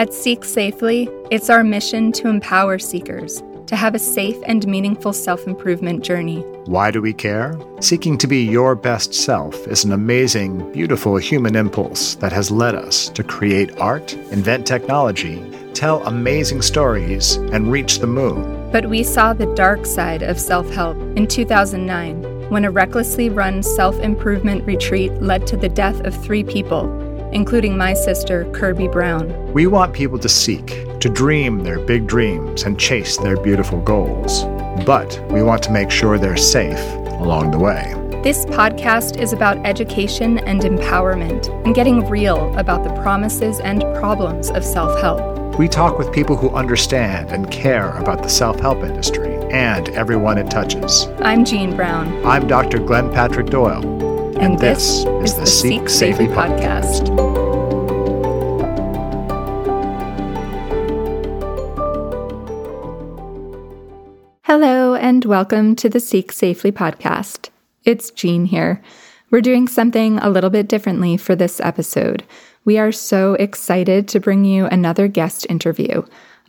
At Seek Safely, it's our mission to empower seekers to have a safe and meaningful self improvement journey. Why do we care? Seeking to be your best self is an amazing, beautiful human impulse that has led us to create art, invent technology, tell amazing stories, and reach the moon. But we saw the dark side of self help in 2009 when a recklessly run self improvement retreat led to the death of three people, including my sister, Kirby Brown. We want people to seek, to dream their big dreams and chase their beautiful goals. But we want to make sure they're safe along the way. This podcast is about education and empowerment and getting real about the promises and problems of self help. We talk with people who understand and care about the self help industry and everyone it touches. I'm Jean Brown. I'm Dr. Glenn Patrick Doyle. And, this, is the Seek Safely podcast. Hello, and welcome to the Seek Safely podcast. It's Jean here. We're doing something a little bit differently for this episode. We are so excited to bring you another guest interview.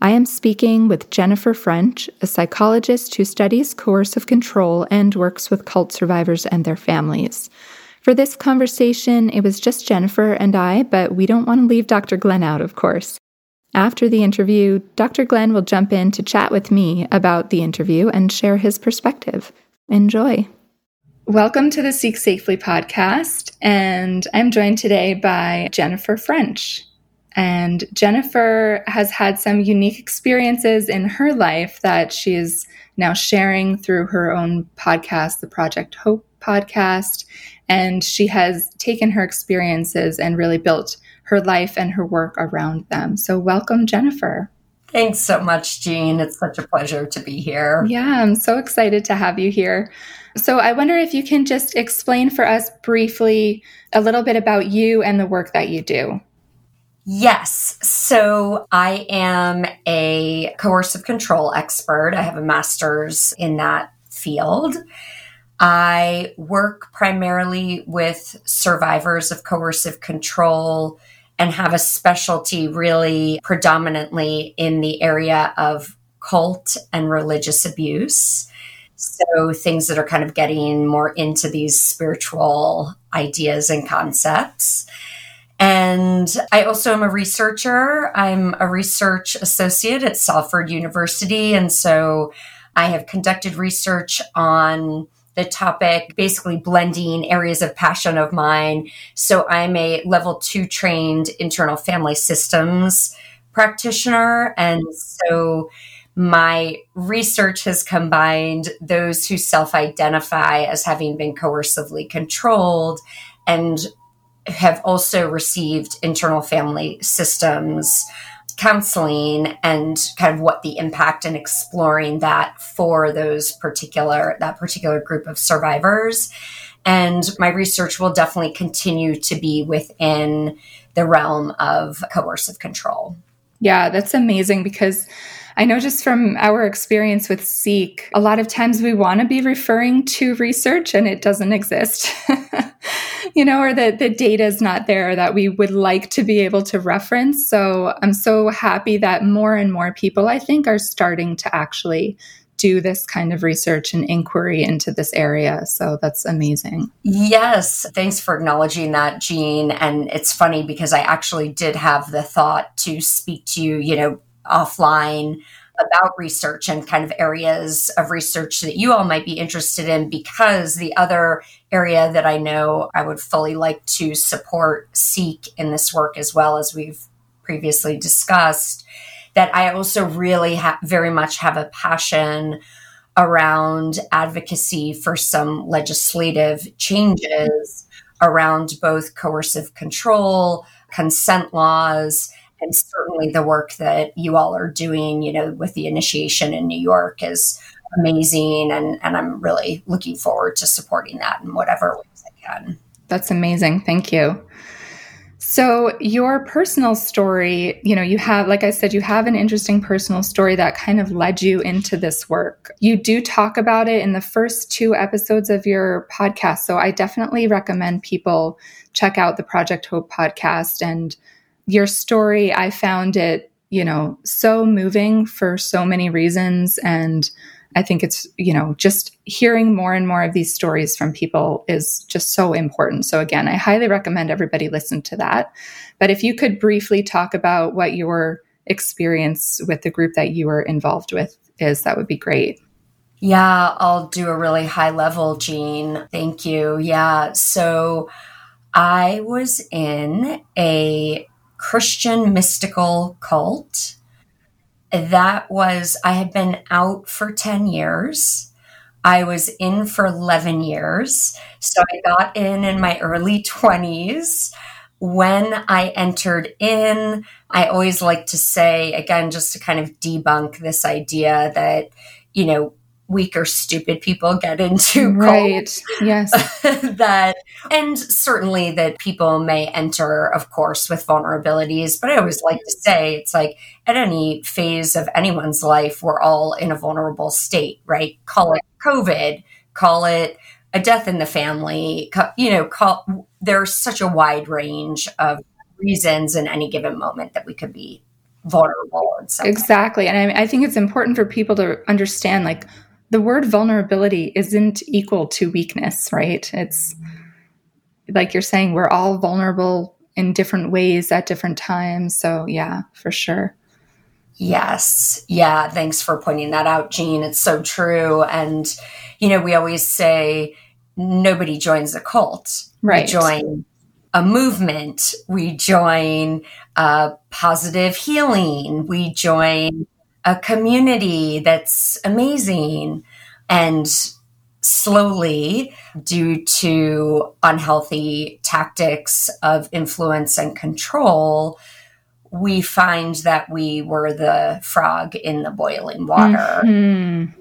I am speaking with Jennifer French, a psychologist who studies coercive control and works with cult survivors and their families. For this conversation, it was just Jennifer and I, but we don't want to leave Dr. Glenn out, of course. After the interview, Dr. Glenn will jump in to chat with me about the interview and share his perspective. Enjoy. Welcome to the Seek Safely podcast. And I'm joined today by Jennifer French. And Jennifer has had some unique experiences in her life that she is now sharing through her own podcast, the Project Hope podcast. And she has taken her experiences and really built her life and her work around them. So, welcome, Jennifer. Thanks so much, Jean. It's such a pleasure to be here. Yeah, I'm so excited to have you here. So, I wonder if you can just explain for us briefly a little bit about you and the work that you do. Yes. So I am a coercive control expert. I have a master's in that field. I work primarily with survivors of coercive control and have a specialty really predominantly in the area of cult and religious abuse. So, things that are kind of getting more into these spiritual ideas and concepts. And I also am a researcher. I'm a research associate at Salford University. And so I have conducted research on the topic, basically blending areas of passion of mine. So I'm a level two trained internal family systems practitioner. And so my research has combined those who self identify as having been coercively controlled and have also received internal family systems counseling and kind of what the impact and exploring that for those particular that particular group of survivors. And my research will definitely continue to be within the realm of coercive control. Yeah that's amazing because I know just from our experience with Seek, a lot of times we want to be referring to research and it doesn't exist. you know, or that the data is not there that we would like to be able to reference. So I'm so happy that more and more people, I think, are starting to actually do this kind of research and inquiry into this area. So that's amazing. Yes. Thanks for acknowledging that, Jean. And it's funny because I actually did have the thought to speak to you, you know, offline about research and kind of areas of research that you all might be interested in because the other area that I know I would fully like to support Seek in this work as well as we've previously discussed that I also really ha- very much have a passion around advocacy for some legislative changes around both coercive control, consent laws, and certainly the work that you all are doing, you know, with the initiation in New York is amazing. And, and I'm really looking forward to supporting that in whatever ways I can. That's amazing. Thank you. So, your personal story, you know, you have, like I said, you have an interesting personal story that kind of led you into this work. You do talk about it in the first two episodes of your podcast. So, I definitely recommend people check out the Project Hope podcast and your story, I found it, you know, so moving for so many reasons. And I think it's, you know, just hearing more and more of these stories from people is just so important. So, again, I highly recommend everybody listen to that. But if you could briefly talk about what your experience with the group that you were involved with is, that would be great. Yeah, I'll do a really high level, Jean. Thank you. Yeah. So I was in a Christian mystical cult. That was, I had been out for 10 years. I was in for 11 years. So I got in in my early 20s. When I entered in, I always like to say, again, just to kind of debunk this idea that, you know, weak or stupid people get into right. yes. that and certainly that people may enter of course with vulnerabilities but i always like to say it's like at any phase of anyone's life we're all in a vulnerable state right? Call it covid call it a death in the family you know call there's such a wide range of reasons in any given moment that we could be vulnerable exactly and I, I think it's important for people to understand like the word vulnerability isn't equal to weakness, right? It's like you're saying, we're all vulnerable in different ways at different times. So, yeah, for sure. Yes. Yeah. Thanks for pointing that out, Jean. It's so true. And, you know, we always say nobody joins a cult. Right. We join a movement. We join a positive healing. We join a community that's amazing. And slowly, due to unhealthy tactics of influence and control, we find that we were the frog in the boiling water. Mm-hmm.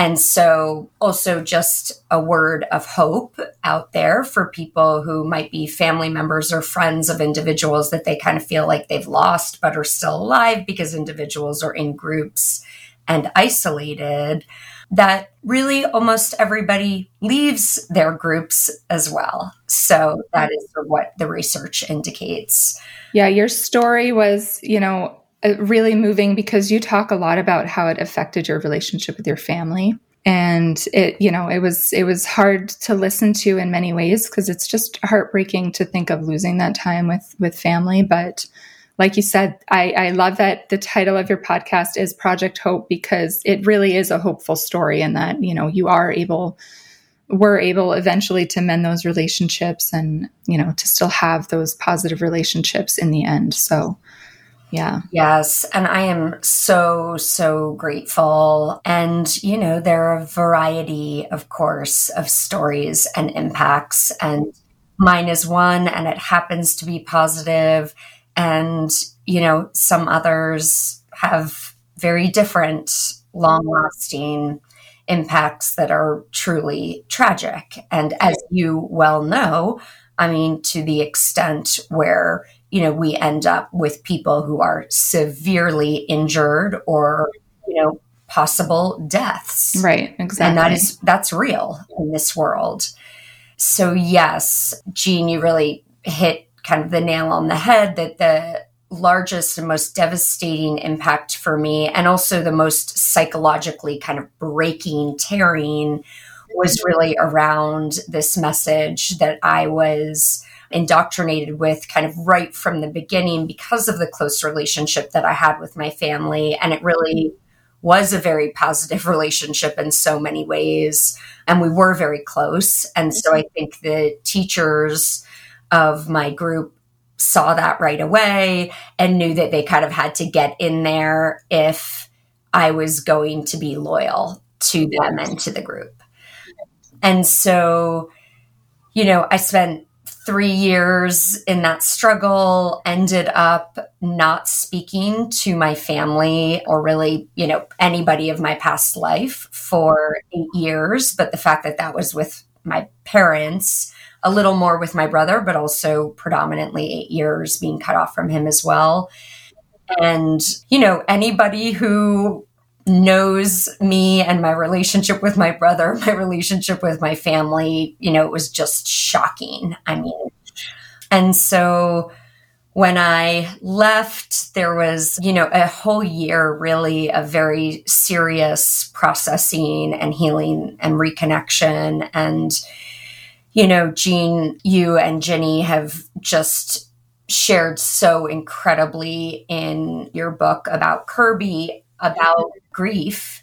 And so, also, just a word of hope out there for people who might be family members or friends of individuals that they kind of feel like they've lost but are still alive because individuals are in groups and isolated. That really almost everybody leaves their groups as well. So, that is what the research indicates. Yeah, your story was, you know, Uh, really moving because you talk a lot about how it affected your relationship with your family. And it you know it was it was hard to listen to in many ways because it's just heartbreaking to think of losing that time with with family. But like you said I, I love that the title of your podcast is project hope because it really is a hopeful story and that you know you are able were able eventually to mend those relationships and you know to still have those positive relationships in the end. So yeah. Yes. And I am so, so grateful. And, you know, there are a variety, of course, of stories and impacts. And mine is one, and it happens to be positive. And, you know, some others have very different, long lasting impacts that are truly tragic. And as you well know, I mean, to the extent where you know, we end up with people who are severely injured or, you know, possible deaths. Right, exactly. And that is that's real in this world. So yes, Jean, you really hit kind of the nail on the head that the largest and most devastating impact for me and also the most psychologically kind of breaking tearing was really around this message that I was indoctrinated with kind of right from the beginning because of the close relationship that I had with my family. And it really was a very positive relationship in so many ways. And we were very close. And so I think the teachers of my group saw that right away and knew that they kind of had to get in there if I was going to be loyal to them and to the group. And so, you know, I spent three years in that struggle, ended up not speaking to my family or really, you know, anybody of my past life for eight years. But the fact that that was with my parents, a little more with my brother, but also predominantly eight years being cut off from him as well. And, you know, anybody who knows me and my relationship with my brother, my relationship with my family, you know, it was just shocking. I mean, and so when I left, there was, you know, a whole year really of very serious processing and healing and reconnection. And, you know, Jean, you and Ginny have just shared so incredibly in your book about Kirby about grief.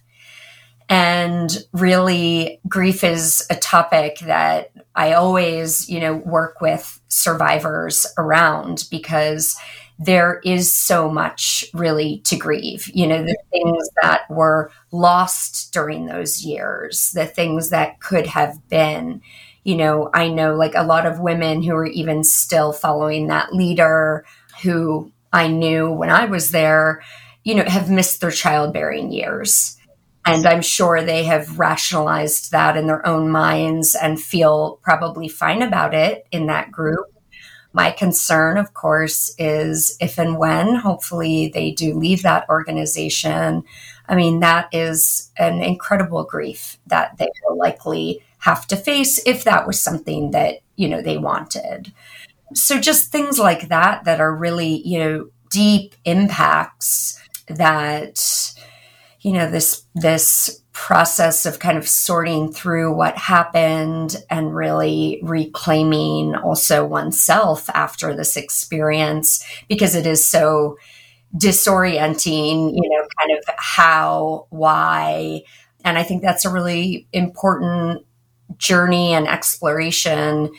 And really, grief is a topic that I always, you know, work with survivors around because there is so much really to grieve. You know, the things that were lost during those years, the things that could have been. You know, I know like a lot of women who are even still following that leader who I knew when I was there, you know, have missed their childbearing years and I'm sure they have rationalized that in their own minds and feel probably fine about it in that group. My concern, of course, is if and when hopefully they do leave that organization. I mean, that is an incredible grief that they will likely have to face if that was something that, you know, they wanted. So just things like that that are really, you know, deep impacts that you know this this process of kind of sorting through what happened and really reclaiming also oneself after this experience because it is so disorienting you know kind of how why. And i think that's a really important journey and exploration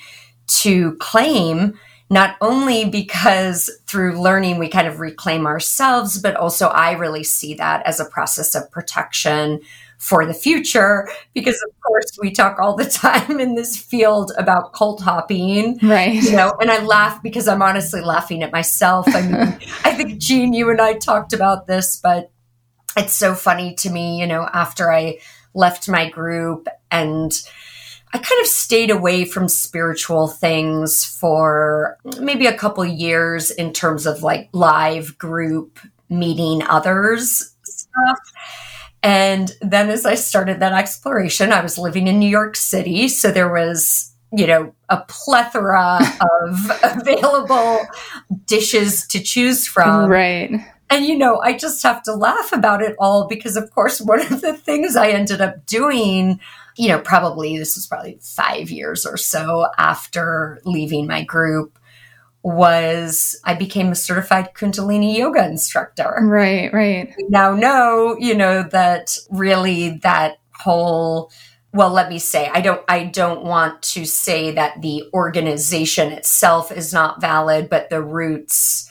to claim not only because through learning we kind of reclaim ourselves, but also I really see that as a process of protection for the future because of course we talk all the time in this field about cult hopping right. you know and i laugh because i'm honestly laughing at myself. I mean i think jean you and i talked about this but it's so funny to me you know after i left my group and I kind of stayed away from spiritual things for maybe a couple years in terms of like live group meeting others stuff. And then as I started that exploration, I was living in New York City. So there was, you know, a plethora of available dishes to choose from. Right. And, you know, I just have to laugh about it all because, of course, one of the things I ended up doing you know, probably this was probably five years or so after leaving my group was I became a certified Kundalini yoga instructor. Right, right. We now know, you know, that really that whole well let me say i don't i don't want to say that the organization itself is not valid but the roots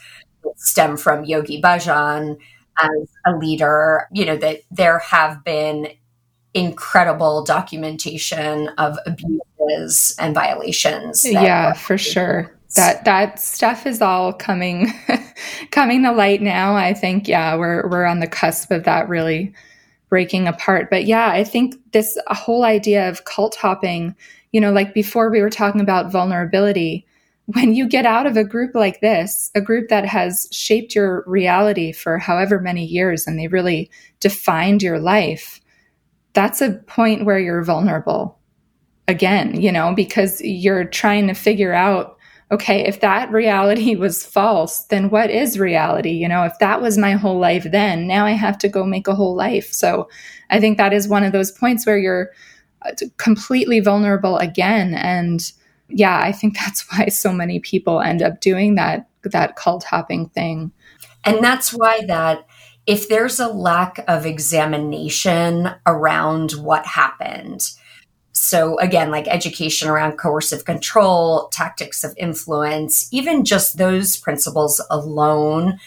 stem from yogi bhajan as a leader you know that there have been incredible documentation of abuses and violations. Yeah, for sure. That that stuff is all coming coming to light now. I think yeah, we're we're on the cusp of that really breaking apart. But yeah, I think this whole idea of cult hopping, you know, like before we were talking about vulnerability, when you get out of a group like this, a group that has shaped your reality for however many years and they really defined your life, that's a point where you're vulnerable again, you know, because you're trying to figure out okay, if that reality was false, then what is reality? You know, if that was my whole life then, now I have to go make a whole life. So I think that is one of those points where you're uh, completely vulnerable again. And yeah, I think that's why so many people end up doing that, that cult hopping thing. And that's why that if there's a lack of examination around what happened, so again, like education around coercive control, tactics of influence, even just those principles alone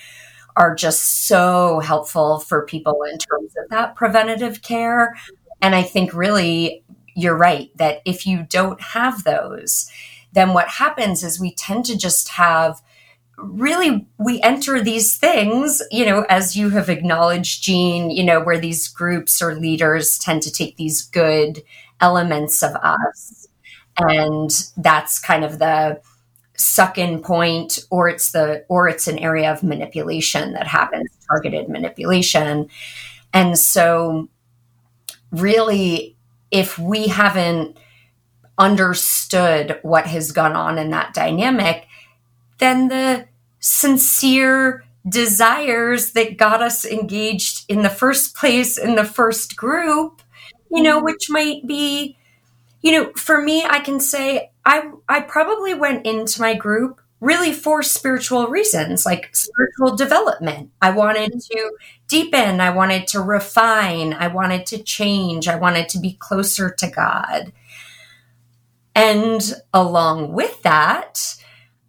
are just so helpful for people in terms of that preventative care. And I think really you're right that if you don't have those, then what happens is we tend to just have really we enter these things, you know, as you have acknowledged, Jean, you know, where these groups or leaders tend to take these good elements of us. And that's kind of the suck in point or it's the or it's an area of manipulation that happens targeted manipulation and so really if we haven't understood what has gone on in that dynamic then the sincere desires that got us engaged in the first place in the first group, you know, mm-hmm. which might be, you know, for me, I can say I, I probably went into my group really for spiritual reasons, like spiritual development. I wanted to deepen, I wanted to refine, I wanted to change, I wanted to be closer to God. And along with that,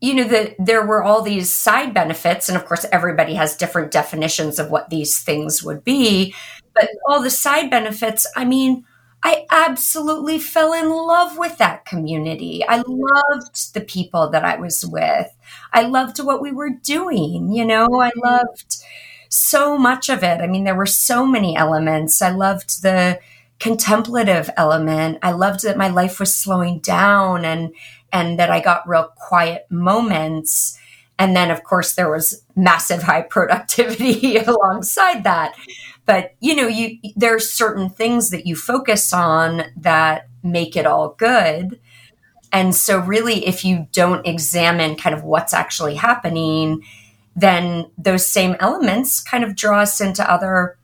you know that there were all these side benefits and of course everybody has different definitions of what these things would be but all the side benefits i mean I absolutely fell in love with that community. I loved the people that I was with. I loved what we were doing. You know, I loved so much of it. I mean, there were so many elements. I loved the contemplative element. I loved that my life was slowing down and, and that I got real quiet moments. And then, of course, there was massive high productivity alongside that. But you know you there's certain things that you focus on that make it all good. And so really if you don't examine kind of what's actually happening then those same elements kind of draw us into other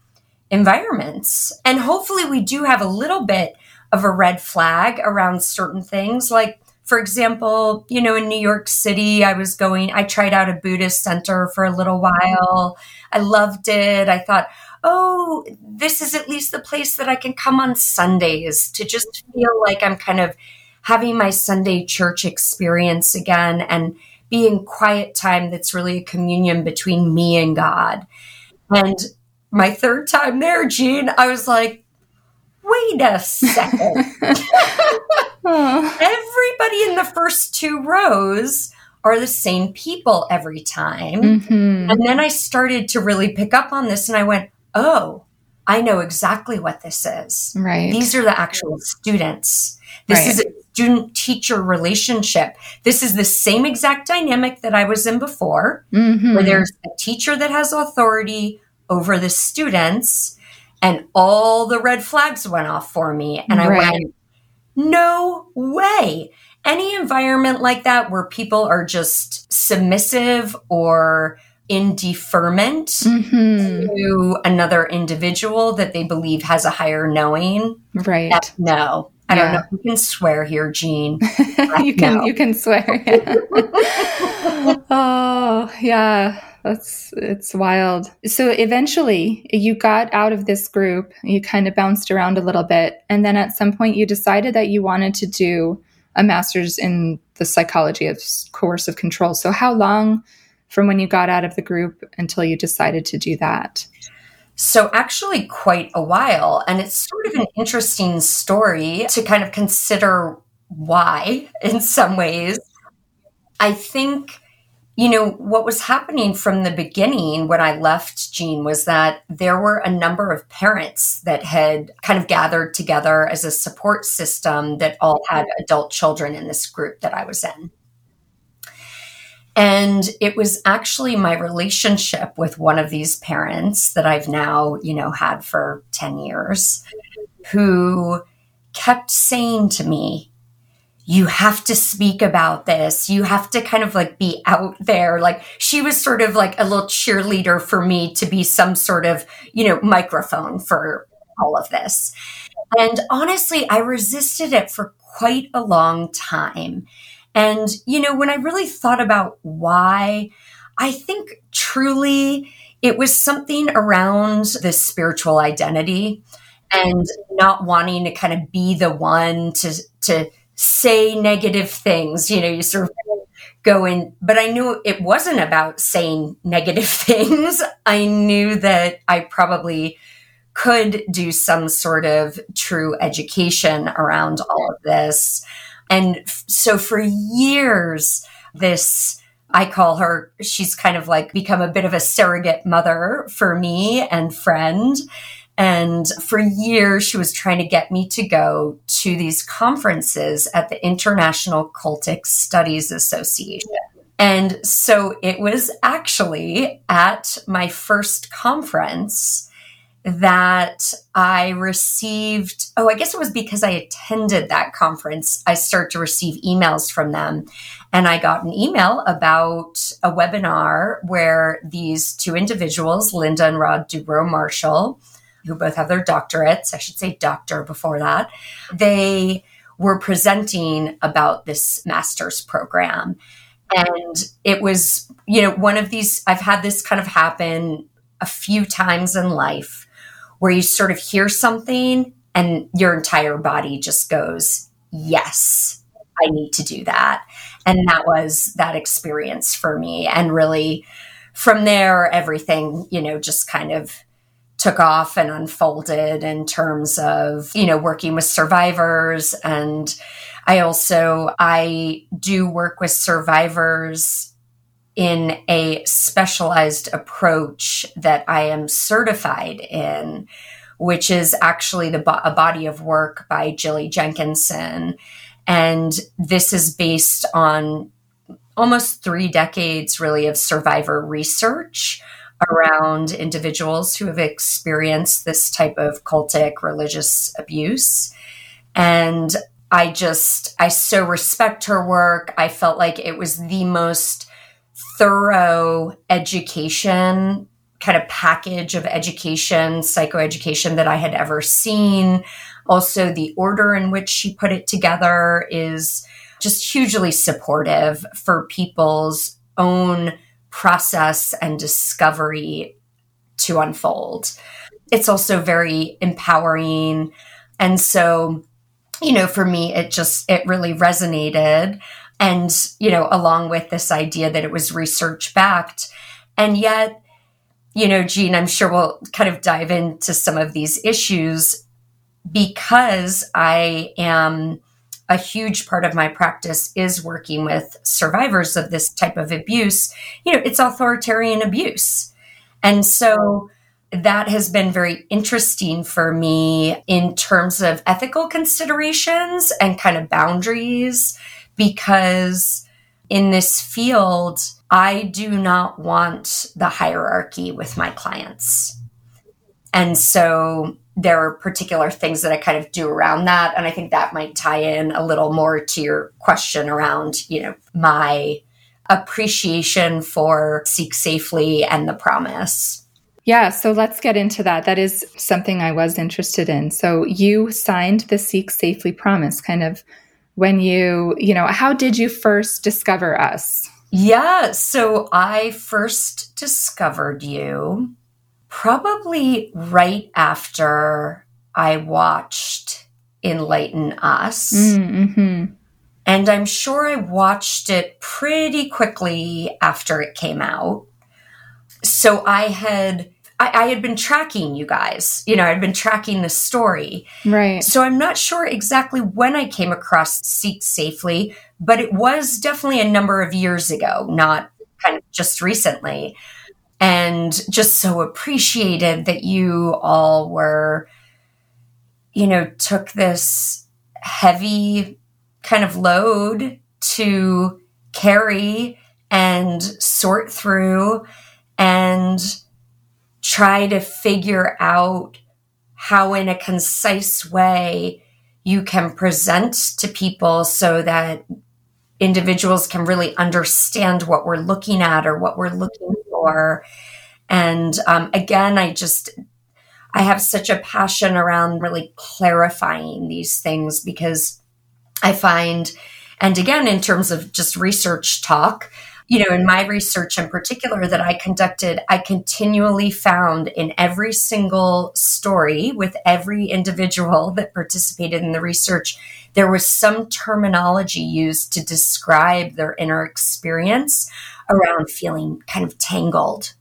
environments. And hopefully we do have a little bit of a red flag around certain things like for example, you know, in New York City, I was going, I tried out a Buddhist center for a little while. I loved it. I thought, oh, this is at least the place that I can come on Sundays to just feel like I'm kind of having my Sunday church experience again and being quiet time that's really a communion between me and God. And my third time there, Jean, I was like, wait a second. Everybody in the first two rows are the same people every time. Mm-hmm. And then I started to really pick up on this and I went, oh, I know exactly what this is. Right. These are the actual students. This right. is a student teacher relationship. This is the same exact dynamic that I was in before, mm-hmm. where there's a teacher that has authority over the students, and all the red flags went off for me. And I went, no way. Any environment like that where people are just submissive or in deferment mm-hmm. to another individual that they believe has a higher knowing. Right. That, no. I yeah. don't know you can swear here, Jean. you can you can swear. Yeah. oh, yeah. That's it's wild. So eventually you got out of this group, you kind of bounced around a little bit, and then at some point you decided that you wanted to do a master's in the psychology of coercive control. So how long from when you got out of the group until you decided to do that? So, actually, quite a while. And it's sort of an interesting story to kind of consider why in some ways. I think, you know, what was happening from the beginning when I left Jean was that there were a number of parents that had kind of gathered together as a support system that all had adult children in this group that I was in. And it was actually my relationship with one of these parents that I've now, you know, had for 10 years who kept saying to me, you have to speak about this. You have to kind of like be out there. Like she was sort of like a little cheerleader for me to be some sort of, you know, microphone for all of this. And honestly, I resisted it for quite a long time. And, you know, when I really thought about why, I think truly it was something around the spiritual identity and not wanting to kind of be the one to, to say negative things. You know, you sort of go in, but I knew it wasn't about saying negative things. I knew that I probably could do some sort of true education around all of this. And so for years, this, I call her, she's kind of like become a bit of a surrogate mother for me and friend. And for years, she was trying to get me to go to these conferences at the International Cultic Studies Association. And so it was actually at my first conference that I received. Oh, I guess it was because I attended that conference. I started to receive emails from them. And I got an email about a webinar where these two individuals, Linda and Rod Dubrow Marshall, who both have their doctorates, I should say doctor before that, they were presenting about this master's program. And it was, you know, one of these, I've had this kind of happen a few times in life where you sort of hear something and your entire body just goes, Yes, I need to do that. And that was that experience for me. And really, from there, everything, you know, just kind of took off and unfolded in terms of, you know, working with survivors. And I also, I do work with survivors in a specialized approach that I am certified in, which is actually the a body of work by Gillie Jenkinson. And this is based on almost three decades, really, of survivor research around individuals who have experienced this type of cultic religious abuse. And I just, I so respect her work. I felt like it was the most thorough education kind of package of education, psychoeducation that I had ever seen. Also, the order in which she put it together is just hugely supportive for people's own process and discovery to unfold. It's also very empowering. And so, you know, for me, it just, it really resonated. And, you know, along with this idea that it was research backed. And yet, you know, Jean, I'm sure we'll kind of dive into some of these issues because I am a huge part of my practice is working with survivors of this type of abuse. You know, it's authoritarian abuse. And so that has been very interesting for me in terms of ethical considerations and kind of boundaries because in this field, I do not want the hierarchy with my clients. And so there are particular things that I kind of do around that. And I think that might tie in a little more to your question around, you know, my appreciation for Seek Safely and the promise. Yeah, so let's get into that. That is something I was interested in. So you signed the Seek Safely promise kind of when you, you know, how did you first discover us? Yeah, so I first discovered you probably right after I watched Enlighten Us. Mm-hmm. And I'm sure I watched it pretty quickly after it came out. So I had I, I, had been tracking you guys. You know, I'd been tracking the story. Right. So I'm not sure exactly when I came across Seek Safely, but it was definitely a number of years ago, not kind of just recently. And just so appreciated that you all were, you know, took this heavy kind of load to carry and sort through and try to figure out how, in a concise way, you can present to people so that individuals can really understand what we're looking at or what we're looking And um, again, I just, I have such a passion around really clarifying these things because I find, and again, in terms of just research talk, you know, in my research in particular that I conducted, I continually found in every single story with every individual that participated in the research, there was some terminology used to describe their inner experience around feeling kind of tangled.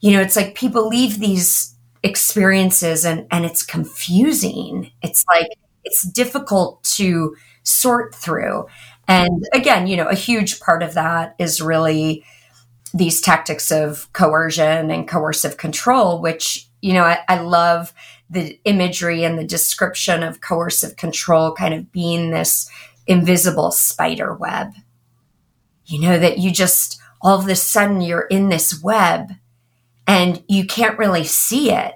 You know, it's like people leave these experiences and, and it's confusing. It's like, it's difficult to sort through. And again, you know, a huge part of that is really these tactics of coercion and coercive control, which, you know, I, I love the imagery and the description of coercive control kind of being this invisible spider web. You know, that you just all of a sudden you're in this web and you can't really see it.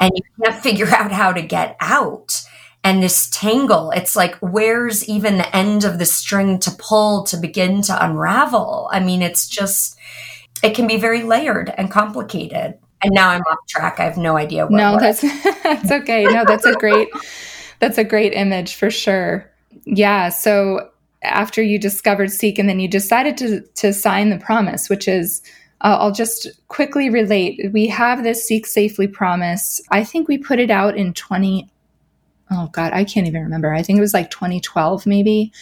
and you can't figure out how to get out. And this tangle, it's like, where's even the end of the string to pull to begin to unravel? I mean, it's just, it can be very layered and complicated. And now I'm off track. I have no idea what. No, that's that's okay. No, that's a great that's a great image for sure. Yeah. So after you discovered Seek and then you decided to to sign the promise, which is uh, I'll just quickly relate. We have this Seek Safely promise. I think we put it out in 20 oh god, I can't even remember. I think it was like 2012 maybe.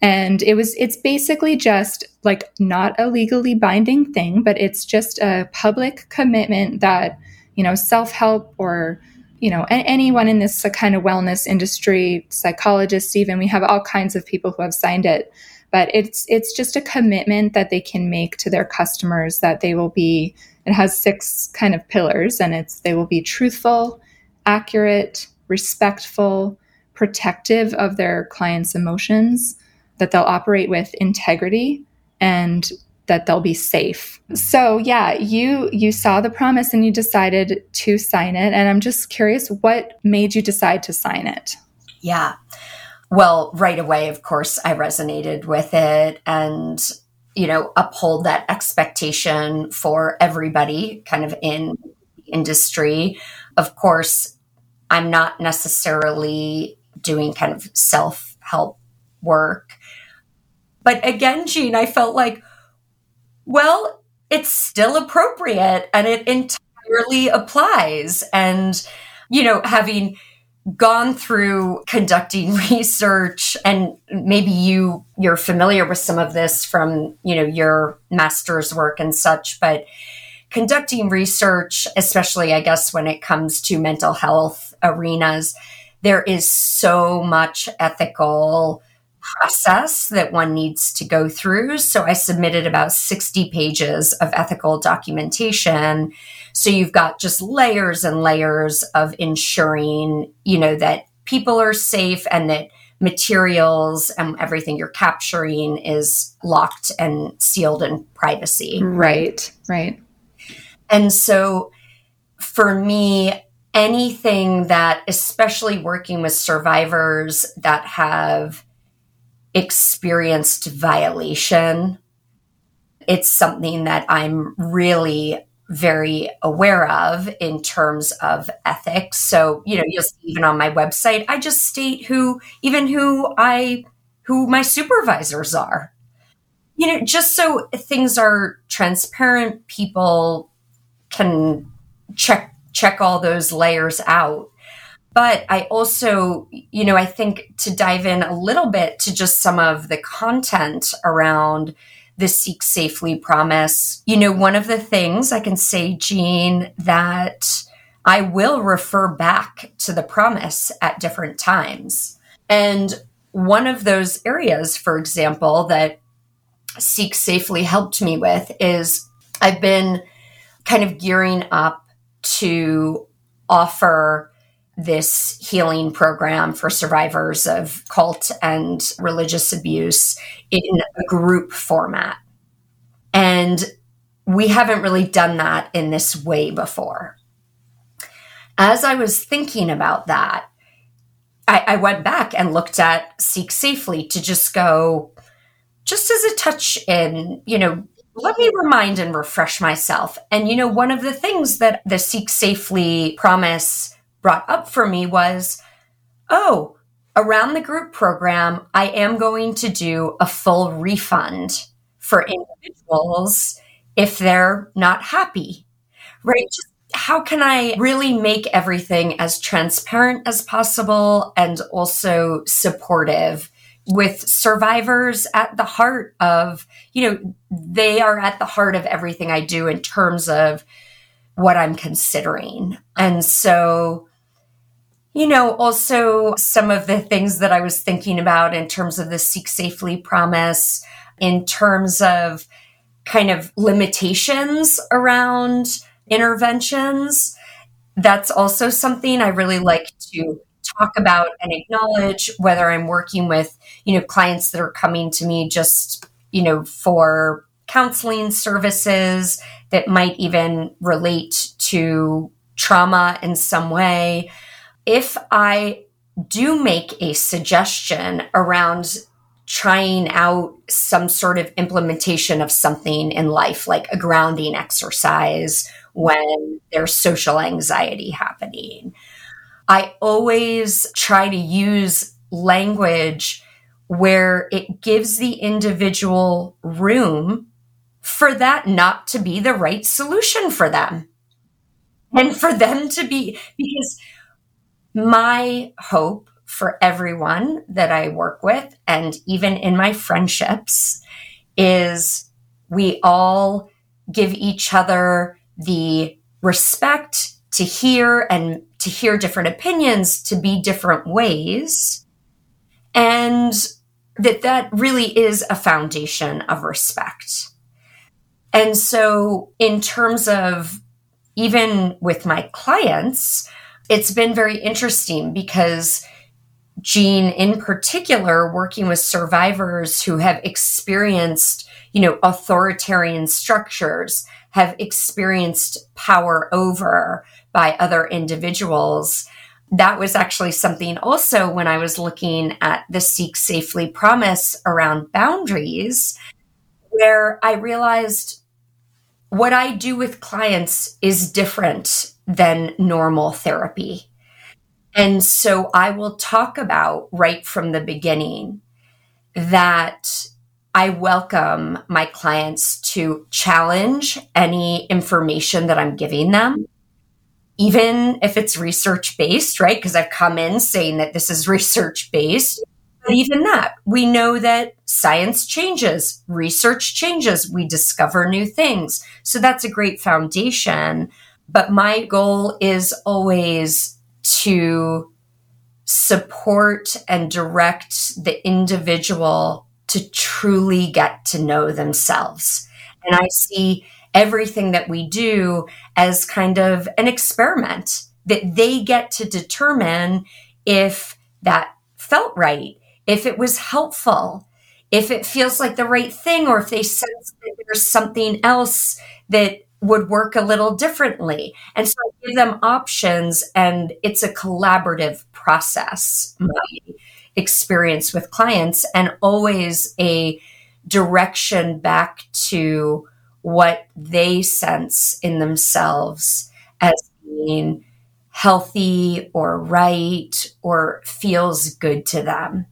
And it was it's basically just like not a legally binding thing, but it's just a public commitment that, you know, self-help or you know, anyone in this kind of wellness industry, psychologists even, we have all kinds of people who have signed it. But it's it's just a commitment that they can make to their customers that they will be it has six kind of pillars and it's they will be truthful, accurate, respectful, protective of their clients' emotions, that they'll operate with integrity and that they'll be safe. So yeah, you you saw the promise and you decided to sign it and I'm just curious what made you decide to sign it? Yeah. Well, right away of course I resonated with it and you know, uphold that expectation for everybody kind of in industry. Of course, I'm not necessarily doing kind of self-help work. But again, Jean, I felt like well, it's still appropriate and it entirely applies. And, you know, having gone through conducting research and maybe you you're familiar with some of this from you know your master's work and such but conducting research especially i guess when it comes to mental health arenas there is so much ethical process that one needs to go through. So I submitted about 60 pages of ethical documentation. So you've got just layers and layers of ensuring, you know, that people are safe and that materials and everything you're capturing is locked and sealed in privacy. Right, right. And so for me, anything that, especially working with survivors that have experienced violation. It's something that I'm really very aware of in terms of ethics. So, you know, you'll see even on my website, I just state who, even who I, who my supervisors are. You know, just so things are transparent, people can check check all those layers out. But I also, you know, I think to dive in a little bit to just some of the content around the Seek Safely promise, you know, one of the things I can say, Jean, that I will refer back to the promise at different times. And one of those areas, for example, that Seek Safely helped me with is I've been kind of gearing up to offer this healing program for survivors of cult and religious abuse in a group format. And we haven't really done that in this way before. As I was thinking about that, I, I went back and looked at Seek Safely to just go, just as a touch in, you know, let me remind and refresh myself. And, you know, one of the things that the Seek Safely promise brought up for me was oh, around the group program, I am going to do a full refund for individuals if they're not happy, right? Just how can I really make everything as transparent as possible and also supportive with survivors at the heart of, you know, they are at the heart of everything I do in terms of what I'm considering. And so you know, also some of the things that I was thinking about in terms of the Seek Safely promise, in terms of kind of limitations around interventions. That's also something I really like to talk about and acknowledge whether I'm working with, you know, clients that are coming to me just, you know, for counseling services that might even relate to trauma in some way, if I do make a suggestion around trying out some sort of implementation of something in life, like a grounding exercise when there's social anxiety happening. I always try to use language where it gives the individual room for that not to be the right solution for them. And for them to be, because my hope for everyone that I work with and even in my friendships is we all give each other the respect to hear and to hear different opinions to be different ways and that that really is a foundation of respect. And so in terms of even with my clients, it's been very interesting because Jean, in particular, working with survivors who have experienced, you know, authoritarian structures, have experienced power over by other individuals. That was actually something also when I was looking at the Seek Safely promise around boundaries, where I realized what I do with clients is different than normal therapy. And so I will talk about right from the beginning that I welcome my clients to challenge any information that I'm giving them, even if it's research based, right? Because I've come in saying that this is research based. But even that, we know that science changes, research changes, we discover new things. So that's a great foundation. But my goal is always to support and direct the individual to truly get to know themselves. And I see everything that we do as kind of an experiment that they get to determine if that felt right, if it was helpful, if it feels like the right thing, or if they sense that there's something else that would work a little differently. And so I give them options and it's a collaborative process, my experience with clients, and always a direction back to what they sense in themselves as being healthy or right or feels good to them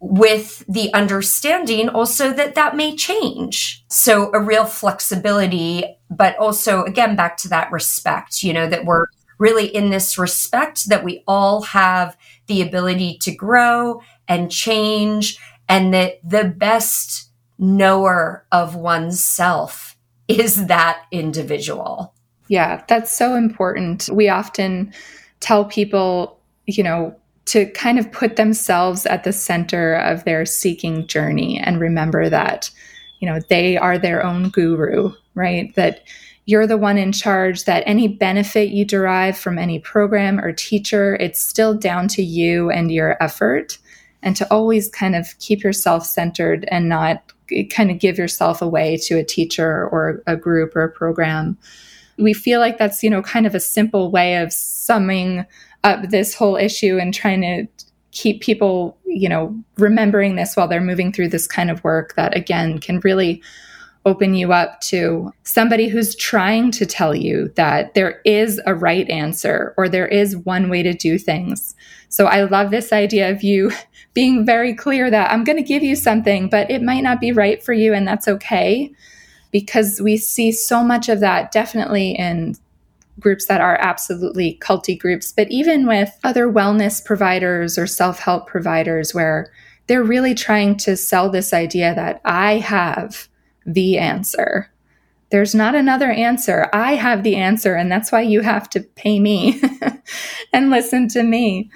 with the understanding also that that may change. So a real flexibility, but also again, back to that respect, you know, that we're really in this respect that we all have the ability to grow and change and that the best knower of oneself is that individual. Yeah, that's so important. We often tell people, you know, to kind of put themselves at the center of their seeking journey and remember that, you know, they are their own guru, right? That you're the one in charge, that any benefit you derive from any program or teacher, it's still down to you and your effort. And to always kind of keep yourself centered and not kind of give yourself away to a teacher or a group or a program. We feel like that's, you know, kind of a simple way of summing up this whole issue and trying to keep people, you know, remembering this while they're moving through this kind of work that again can really open you up to somebody who's trying to tell you that there is a right answer or there is one way to do things. So I love this idea of you being very clear that I'm going to give you something, but it might not be right for you, and that's okay. Because we see so much of that definitely in groups that are absolutely culty groups, but even with other wellness providers or self help providers where they're really trying to sell this idea that I have the answer. There's not another answer. I have the answer, and that's why you have to pay me and listen to me.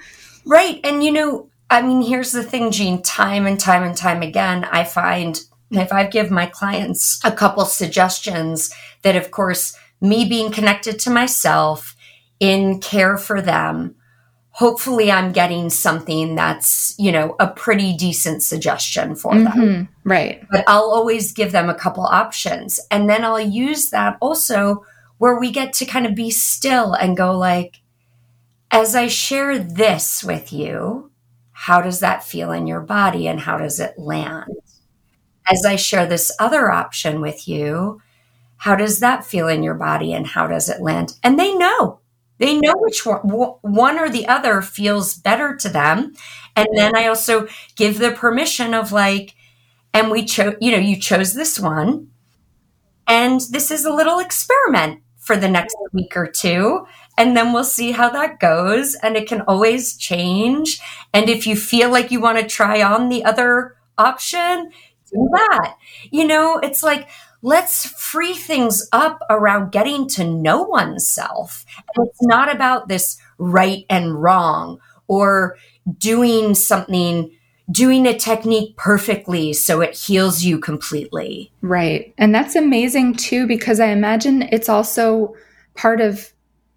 Right. And you know, I mean, here's the thing, Jean, time and time and time again, I find if I give my clients a couple suggestions that, of course, me being connected to myself in care for them, hopefully I'm getting something that's, you know, a pretty decent suggestion for mm-hmm, them. Right. But I'll always give them a couple options. And then I'll use that also where we get to kind of be still and go like, as I share this with you, how does that feel in your body and how does it land? As I share this other option with you, how does that feel in your body and how does it land? And they know. They know which one, one or the other feels better to them. And then I also give the permission of like, and we chose, you know, you chose this one. And this is a little experiment for the next week or two. And then we'll see how that goes. And it can always change. And if you feel like you want to try on the other option, do that. You know, it's like, let's free things up around getting to know oneself. And it's not about this right and wrong or doing something doing a technique perfectly so it heals you completely. Right. And that's amazing too, because I imagine it's also part of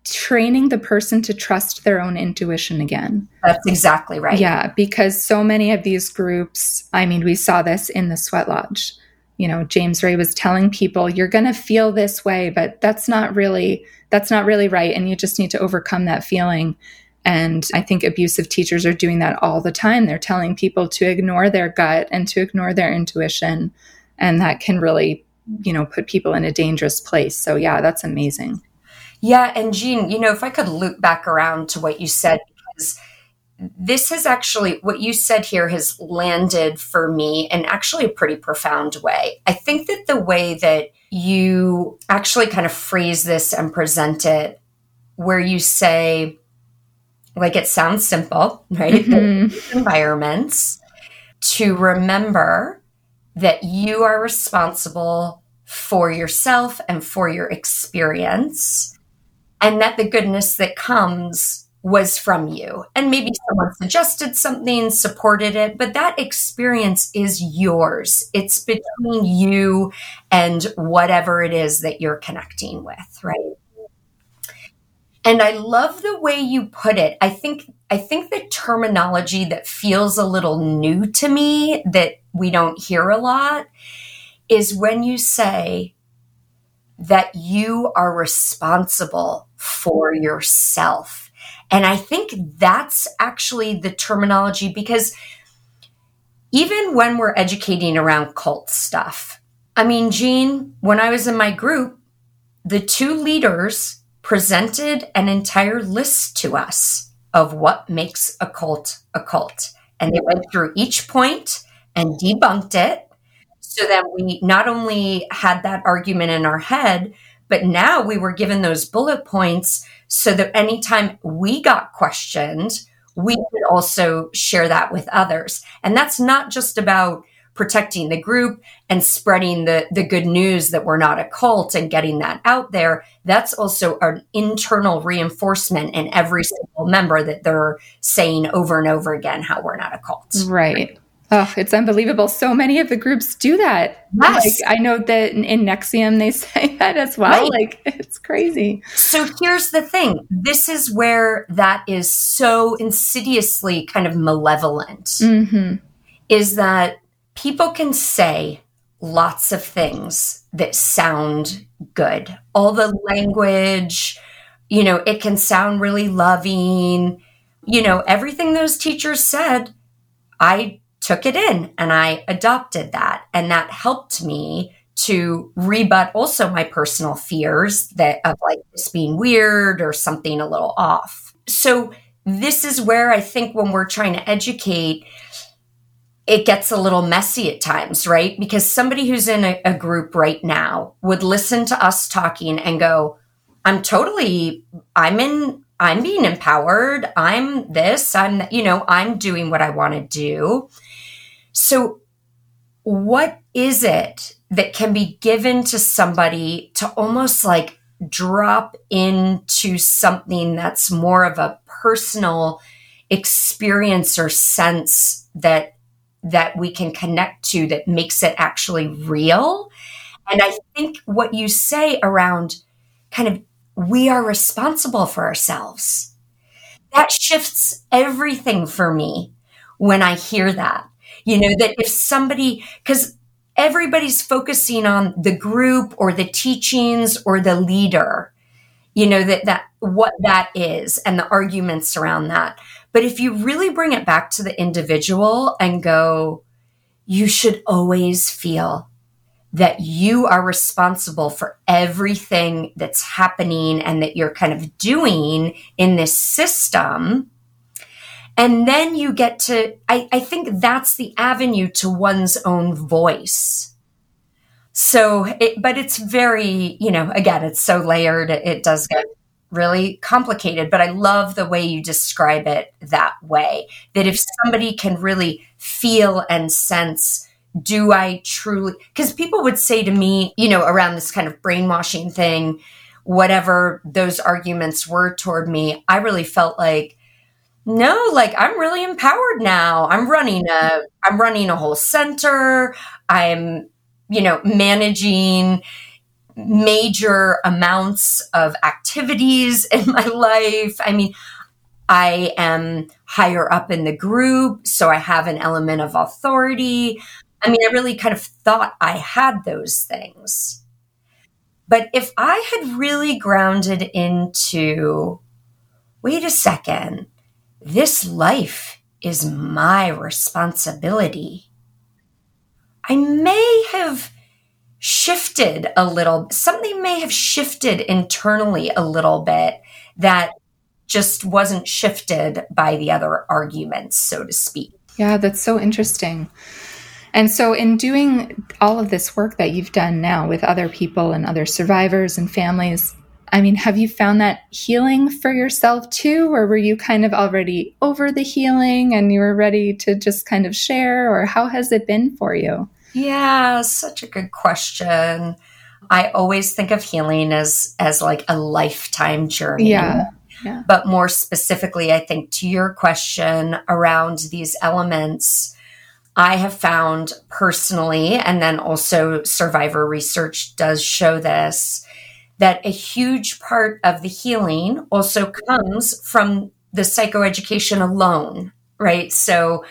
training the person to trust their own intuition again. That's exactly right. Yeah, because so many of these groups, I mean, we saw this in the Sweat Lodge. You know, James Ray was telling people you're going to feel this way, but that's not really that's not really right and you just need to overcome that feeling. And I think abusive teachers are doing that all the time. They're telling people to ignore their gut and to ignore their intuition. And that can really, you know, put people in a dangerous place. So, yeah, that's amazing. Yeah. And Jean, you know, if I could loop back around to what you said, because this has actually, what you said here has landed for me in actually a pretty profound way. I think that the way that you actually kind of phrase this and present it, where you say, like it sounds simple, right? Mm-hmm. Environments to remember that you are responsible for yourself and for your experience, and that the goodness that comes was from you. And maybe someone suggested something, supported it, but that experience is yours. It's between you and whatever it is that you're connecting with, right? And I love the way you put it. I think I think the terminology that feels a little new to me that we don't hear a lot is when you say that you are responsible for yourself. And I think that's actually the terminology because even when we're educating around cult stuff, I mean, Jean, when I was in my group, the two leaders presented an entire list to us of what makes a cult a cult. And they went through each point and debunked it so that we not only had that argument in our head, but now we were given those bullet points so that anytime we got questioned, we could also share that with others. And that's not just about protecting the group and spreading the, the good news that we're not a cult and getting that out there, that's also an internal reinforcement in every single member that they're saying over and over again how we're not a cult. Right. Oh, it's unbelievable. So many of the groups do that. Yes. Like I know that in, in NXIVM they say that as well. Right. Like it's crazy. So here's the thing. This is where that is so insidiously kind of malevolent. Mm-hmm. Is that people can say lots of things that sound good. All the language, you know, it can sound really loving. You know, everything those teachers said, I took it in and I adopted that. And that helped me to rebut also my personal fears that of like this being weird or something a little off. So this is where I think when we're trying to educate, it gets a little messy at times, right? Because somebody who's in a, a, group right now would listen to us talking and go, I'm totally, I'm in, I'm being empowered. I'm this, I'm, you know, I'm doing what I want to do. So, what is it that can be given to somebody to almost like drop into something that's more of a personal experience or sense that that we can connect to that makes it actually real. And I think what you say around kind of we are responsible for ourselves, that shifts everything for me when I hear that. You know, that if somebody, because everybody's focusing on the group or the teachings or the leader. you know, that, that what that is and the arguments around that. But if you really bring it back to the individual and go, you should always feel that you are responsible for everything that's happening and that you're kind of doing in this system. And then you get to, I, I think that's the avenue to one's own voice. So, it, but it's very, you know, again, it's so layered. It does get really complicated, but I love the way you describe it that way. That if somebody can really feel and sense do I truly, because people would say to me, you know, around this kind of brainwashing thing, whatever those arguments were toward me, I really felt like, no, like I'm really empowered now. I'm running a, I'm running a whole center. I'm, you know, managing major amounts of activities in my life. I mean, I am higher up in the group, so I have an element of authority. I mean, I really kind of thought I had those things. But if I had really grounded into, wait a second, this life is my responsibility, I may have shifted a little, something may have shifted internally a little bit that just wasn't shifted by the other arguments, so to speak. Yeah, that's so interesting. And so, in doing all of this work that you've done now with other people and other survivors and families, I mean, have you found that healing for yourself too? Or were you kind of already over the healing and you were ready to just kind of share? Or how has it been for you? Yeah, such a good question. I always think of healing as as like a lifetime journey. Yeah. Yeah. But more specifically, I think to your question around these elements, I have found personally, and then also survivor research does show this, that a huge part of the healing also comes from the psychoeducation alone, right? So,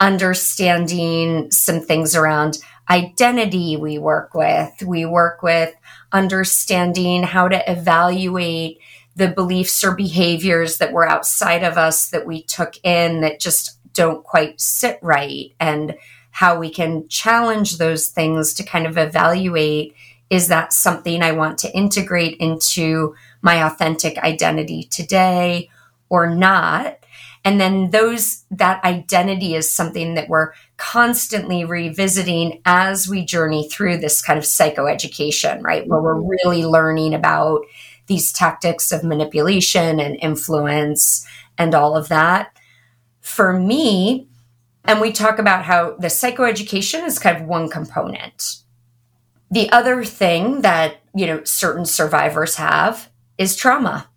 understanding some things around identity we work with, we work with understanding how to evaluate the beliefs or behaviors that were outside of us that we took in that just don't quite sit right and how we can challenge those things to kind of evaluate is that something I want to integrate into my authentic identity today or not? And then those, that identity is something that we're constantly revisiting as we journey through this kind of psychoeducation, right? Where we're really learning about these tactics of manipulation and influence and all of that for me, and we talk about how the psychoeducation is kind of one component. The other thing that, you know, certain survivors have is trauma.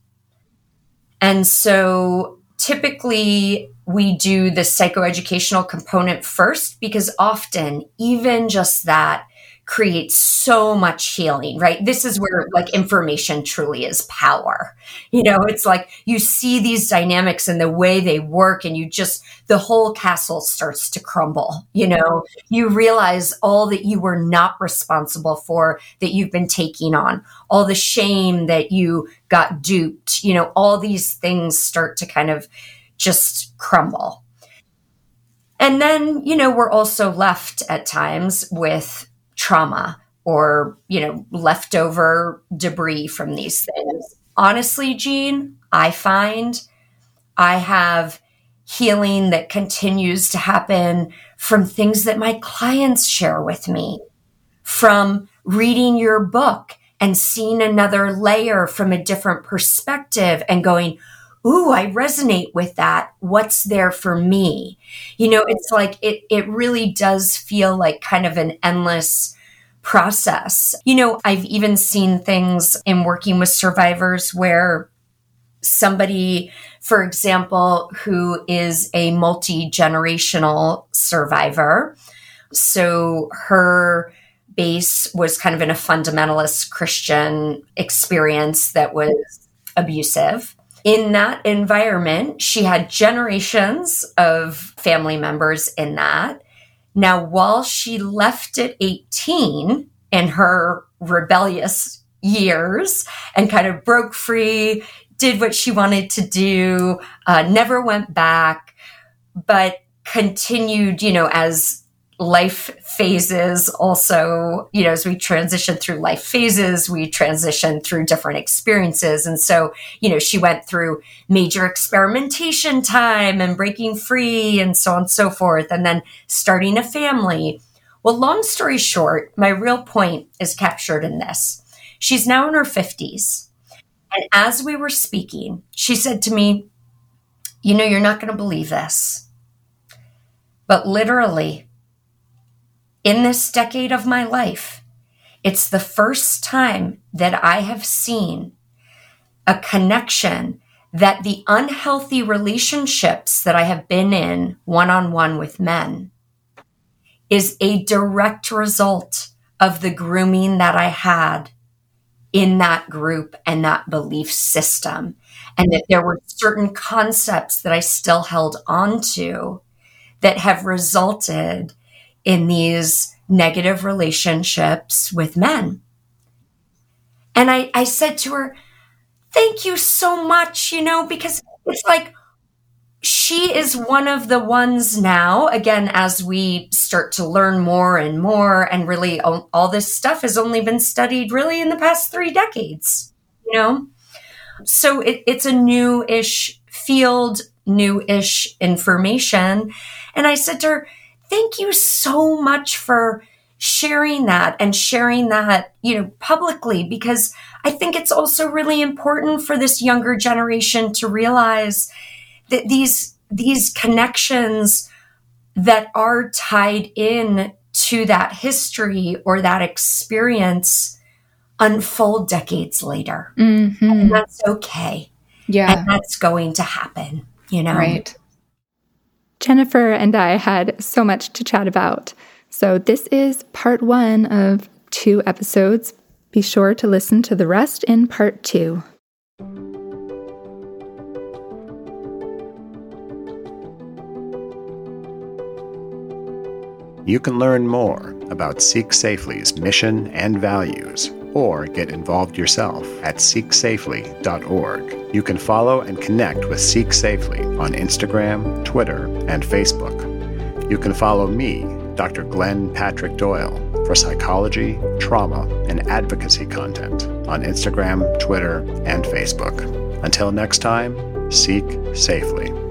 And so typically we do the psychoeducational component first because often even just that creates so much healing, right? This is where like information truly is power. You know, it's like you see these dynamics and the way they work and you just, the whole castle starts to crumble. You know, you realize all that you were not responsible for that you've been taking on, all the shame that you got duped, you know, all these things start to kind of just crumble. And then, you know, we're also left at times with trauma or, you know, leftover debris from these things. Honestly, Jean, I find I have healing that continues to happen from things that my clients share with me, from reading your book and seeing another layer from a different perspective and going, Ooh, I resonate with that. What's there for me? You know, it's like it, it really does feel like kind of an endless process. You know, I've even seen things in working with survivors where somebody, for example, who is a multi generational survivor. So her base was kind of in a fundamentalist Christian experience that was abusive. In that environment, she had generations of family members in that. Now, while she left at 18 in her rebellious years and kind of broke free, did what she wanted to do, uh, never went back, but continued, you know, as life phases also you know as we transition through life phases we transition through different experiences. And so you know she went through major experimentation time and breaking free and so on and so forth and then starting a family. Well long story short my real point is captured in this. She's now in her 50s and as we were speaking she said to me you know you're not going to believe this but literally in this decade of my life, it's the first time that I have seen a connection that the unhealthy relationships that I have been in one on one with men is a direct result of the grooming that I had in that group and that belief system. And that there were certain concepts that I still held on to that have resulted in these negative relationships with men. And I, I said to her, Thank you so much, you know, because it's like she is one of the ones now, again, as we start to learn more and more, and really all, all this stuff has only been studied really in the past three decades, you know? So it, it's a new ish field, new ish information. And I said to her, thank you so much for sharing that and sharing that, you know, publicly, because I think it's also really important for this younger generation to realize that these, these connections that are tied in to that history or that experience unfold decades later. Mm-hmm. And that's okay. Yeah. And that's going to happen, you know? Right. Jennifer and I had so much to chat about. So, this is part one of two episodes. Be sure to listen to the rest in part two. You can learn more about Seek Safely's mission and values or get involved yourself at seeksafely.org. You can follow and connect with Seek Safely on Instagram, Twitter, and Facebook. You can follow me, Dr. Glenn Patrick Doyle, for psychology, trauma, and advocacy content on Instagram, Twitter, and Facebook. Until next time, seek safely.